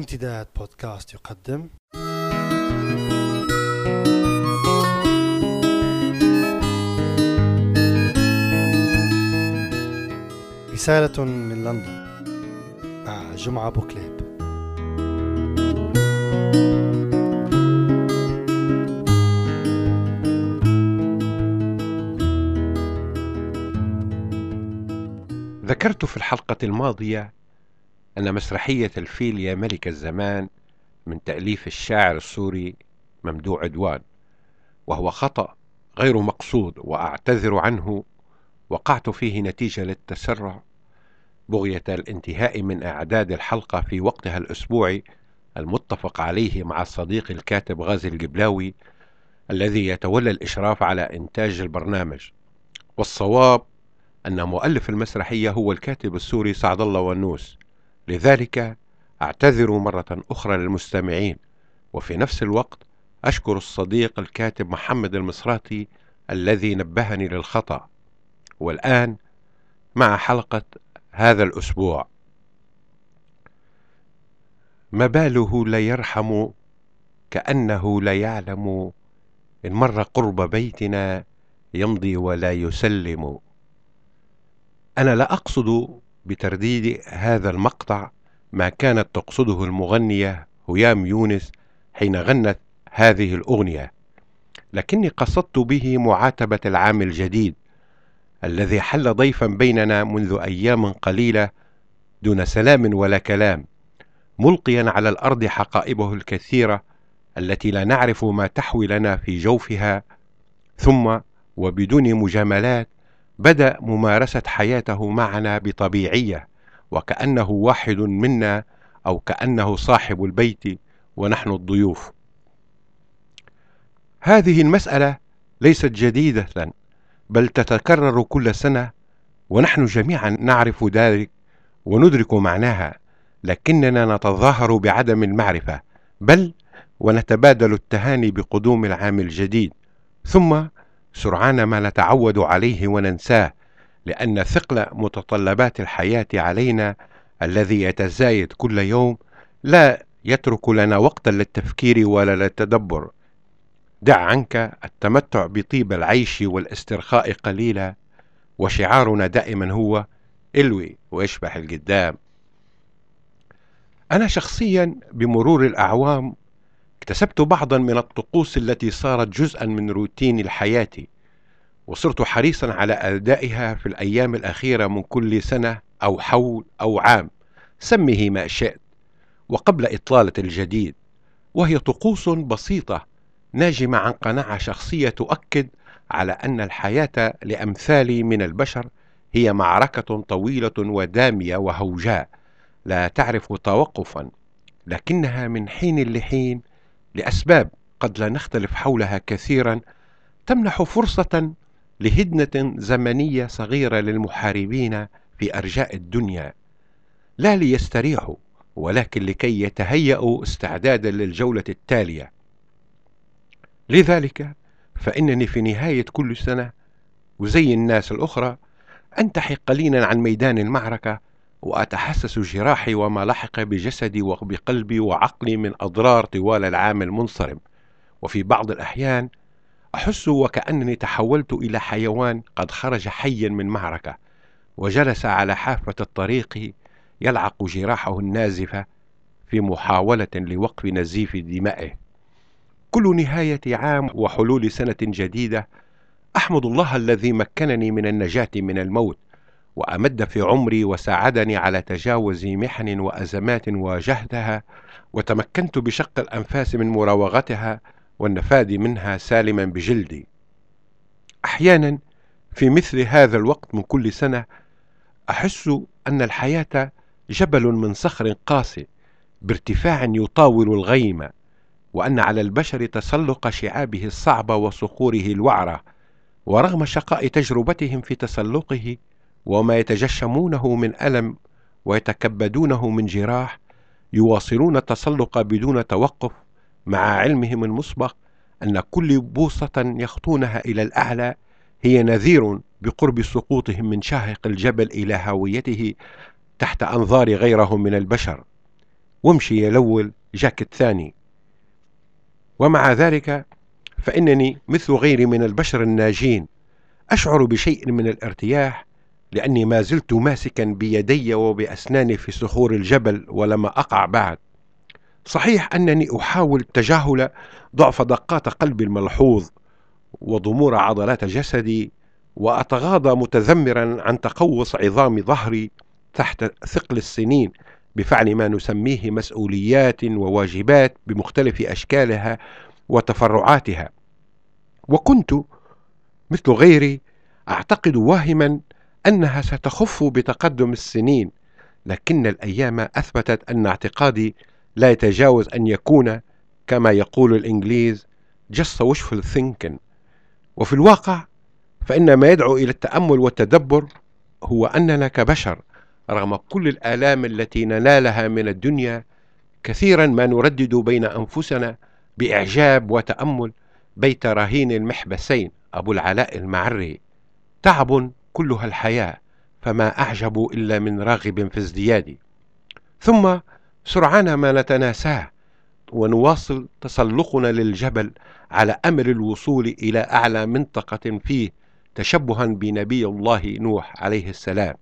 امتداد بودكاست يقدم. رسالة من لندن. مع جمعة بوكليب. ذكرت في الحلقة الماضية أن مسرحية الفيل يا ملك الزمان من تأليف الشاعر السوري ممدوع عدوان وهو خطأ غير مقصود وأعتذر عنه وقعت فيه نتيجة للتسرع بغية الانتهاء من إعداد الحلقة في وقتها الأسبوعي المتفق عليه مع الصديق الكاتب غازي القبلاوي الذي يتولى الإشراف على إنتاج البرنامج. والصواب أن مؤلف المسرحية هو الكاتب السوري سعد الله ونوس. لذلك أعتذر مرة أخرى للمستمعين وفي نفس الوقت أشكر الصديق الكاتب محمد المصراتي الذي نبهني للخطأ. والآن مع حلقة هذا الأسبوع. ما باله لا يرحم كأنه لا يعلم. إن مر قرب بيتنا يمضي ولا يسلم. أنا لا أقصد بترديد هذا المقطع ما كانت تقصده المغنية هيام يونس حين غنت هذه الأغنية. لكني قصدت به معاتبة العام الجديد الذي حل ضيفا بيننا منذ أيام قليلة دون سلام ولا كلام ملقيا على الأرض حقائبه الكثيرة التي لا نعرف ما تحوي لنا في جوفها ثم وبدون مجاملات بدأ ممارسة حياته معنا بطبيعية وكأنه واحد منا أو كأنه صاحب البيت ونحن الضيوف. هذه المسألة ليست جديدة بل تتكرر كل سنة ونحن جميعا نعرف ذلك وندرك معناها لكننا نتظاهر بعدم المعرفة بل ونتبادل التهاني بقدوم العام الجديد. ثم سرعان ما نتعود عليه وننساه لأن ثقل متطلبات الحياة علينا الذي يتزايد كل يوم لا يترك لنا وقتا للتفكير ولا للتدبر. دع عنك التمتع بطيب العيش والاسترخاء قليلا وشعارنا دائما هو الوي واشبح القدام. أنا شخصيا بمرور الأعوام اكتسبت بعضا من الطقوس التي صارت جزءا من روتين الحياة وصرت حريصا على أدائها في الأيام الأخيرة من كل سنة أو حول أو عام. سمه ما شئت وقبل إطلالة الجديد وهي طقوس بسيطة ناجمة عن قناعة شخصية تؤكد على أن الحياة لأمثالي من البشر هي معركة طويلة ودامية وهوجاء لا تعرف توقفا لكنها من حين لحين لأسباب قد لا نختلف حولها كثيرا تمنح فرصة لهدنة زمنية صغيرة للمحاربين في أرجاء الدنيا. لا ليستريحوا ولكن لكي يتهيأوا استعدادا للجولة التالية. لذلك فإنني في نهاية كل سنة وزي الناس الأخرى أنتحي قليلا عن ميدان المعركة وأتحسس جراحي وما لحق بجسدي وبقلبي وعقلي من أضرار طوال العام المنصرم. وفي بعض الأحيان أحس وكأنني تحولت إلى حيوان قد خرج حيا من معركة وجلس على حافة الطريق يلعق جراحه النازفة في محاولة لوقف نزيف دمائه. كل نهاية عام وحلول سنة جديدة أحمد الله الذي مكنني من النجاة من الموت. وأمد في عمري وساعدني على تجاوز محن وأزمات واجهتها وتمكنت بشق الأنفاس من مراوغتها والنفاد منها سالما بجلدي. أحيانا في مثل هذا الوقت من كل سنة أحس أن الحياة جبل من صخر قاسي بارتفاع يطاول الغيم وأن على البشر تسلق شعابه الصعبة وصخوره الوعرة ورغم شقاء تجربتهم في تسلقه وما يتجشمونه من ألم ويتكبدونه من جراح يواصلون التسلق بدون توقف مع علمهم المسبق أن كل بوصة يخطونها إلى الأعلى هي نذير بقرب سقوطهم من شاهق الجبل إلى هاويته تحت أنظار غيرهم من البشر. وامشي يا الأول جاك الثاني ومع ذلك فإنني مثل غيري من البشر الناجين أشعر بشيء من الارتياح لأني ما زلت ماسكا بيدي وبأسناني في صخور الجبل ولم أقع بعد. صحيح أنني أحاول تجاهل ضعف دقات قلبي الملحوظ وضمور عضلات جسدي وأتغاضى متذمرا عن تقوس عظام ظهري تحت ثقل السنين بفعل ما نسميه مسؤوليات وواجبات بمختلف أشكالها وتفرعاتها. وكنت مثل غيري أعتقد واهما أنها ستخف بتقدم السنين لكن الأيام أثبتت أن اعتقادي لا يتجاوز أن يكون كما يقول الإنجليز just wishful thinking. وفي الواقع فإن ما يدعو إلى التأمل والتدبر هو أننا كبشر رغم كل الآلام التي ننالها من الدنيا كثيرا ما نردد بين أنفسنا بإعجاب وتأمل بيت رهين المحبسين أبو العلاء المعري. تعب كلها الحياة فما أعجب إلا من راغب في ازدياد. ثم سرعان ما نتناساه ونواصل تسلقنا للجبل على أمل الوصول إلى أعلى منطقة فيه تشبها بنبي الله نوح عليه السلام.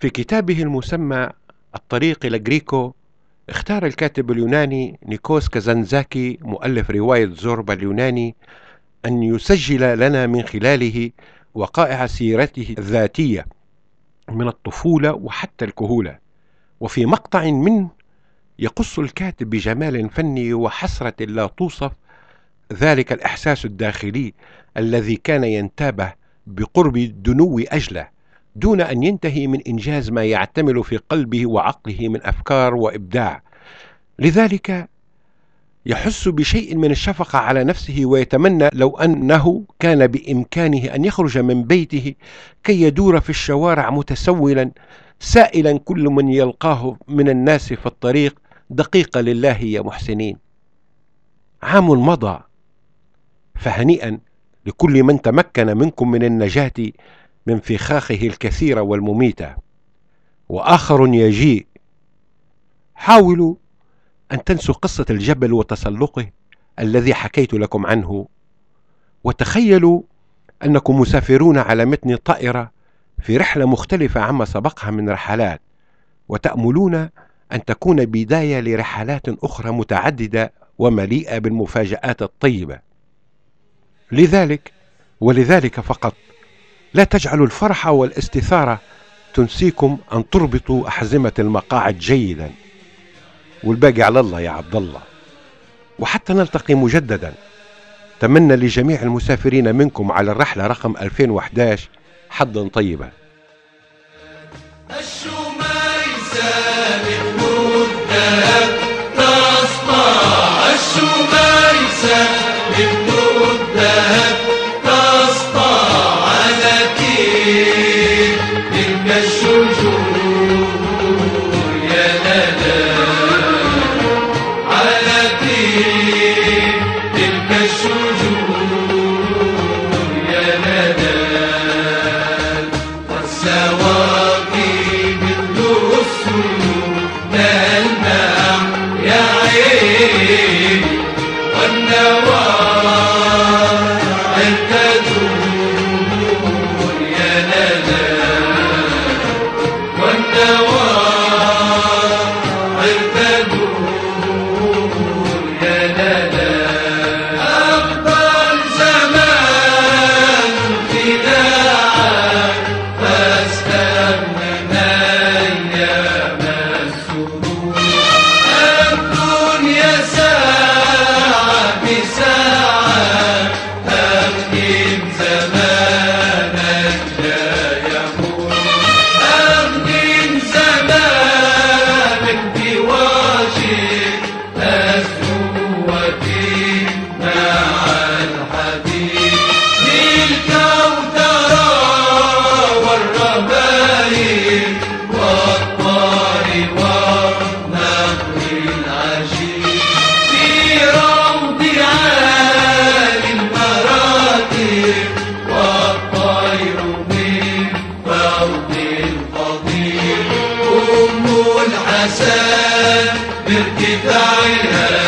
في كتابه المسمى الطريق إلى جريكو اختار الكاتب اليوناني نيكوس كازانزاكي مؤلف رواية زوربا اليوناني أن يسجل لنا من خلاله وقائع سيرته الذاتية من الطفولة وحتى الكهولة. وفي مقطع منه يقص الكاتب بجمال فني وحسرة لا توصف ذلك الإحساس الداخلي الذي كان ينتابه بقرب دنو أجله دون أن ينتهي من إنجاز ما يعتمل في قلبه وعقله من أفكار وإبداع. لذلك يحس بشيء من الشفقة على نفسه ويتمنى لو أنه كان بإمكانه أن يخرج من بيته كي يدور في الشوارع متسولا سائلا كل من يلقاه من الناس في الطريق دقيقة لله يا محسنين. عام مضى. فهنيئا لكل من تمكن منكم من النجاة من فخاخه الكثيرة والمميتة. وآخر يجيء. حاولوا أن تنسوا قصة الجبل وتسلقه الذي حكيت لكم عنه. وتخيلوا أنكم مسافرون على متن طائرة في رحلة مختلفة عما سبقها من رحلات وتأملون أن تكون بداية لرحلات أخرى متعددة ومليئة بالمفاجآت الطيبة. لذلك ولذلك فقط لا تجعلوا الفرح والإستثارة تنسيكم أن تربطوا أحزمة المقاعد جيدا. والباقي على الله يا عبد الله. وحتى نلتقي مجددا. تمنى لجميع المسافرين منكم على الرحلة رقم 2011 حظا طيبا. bir kitap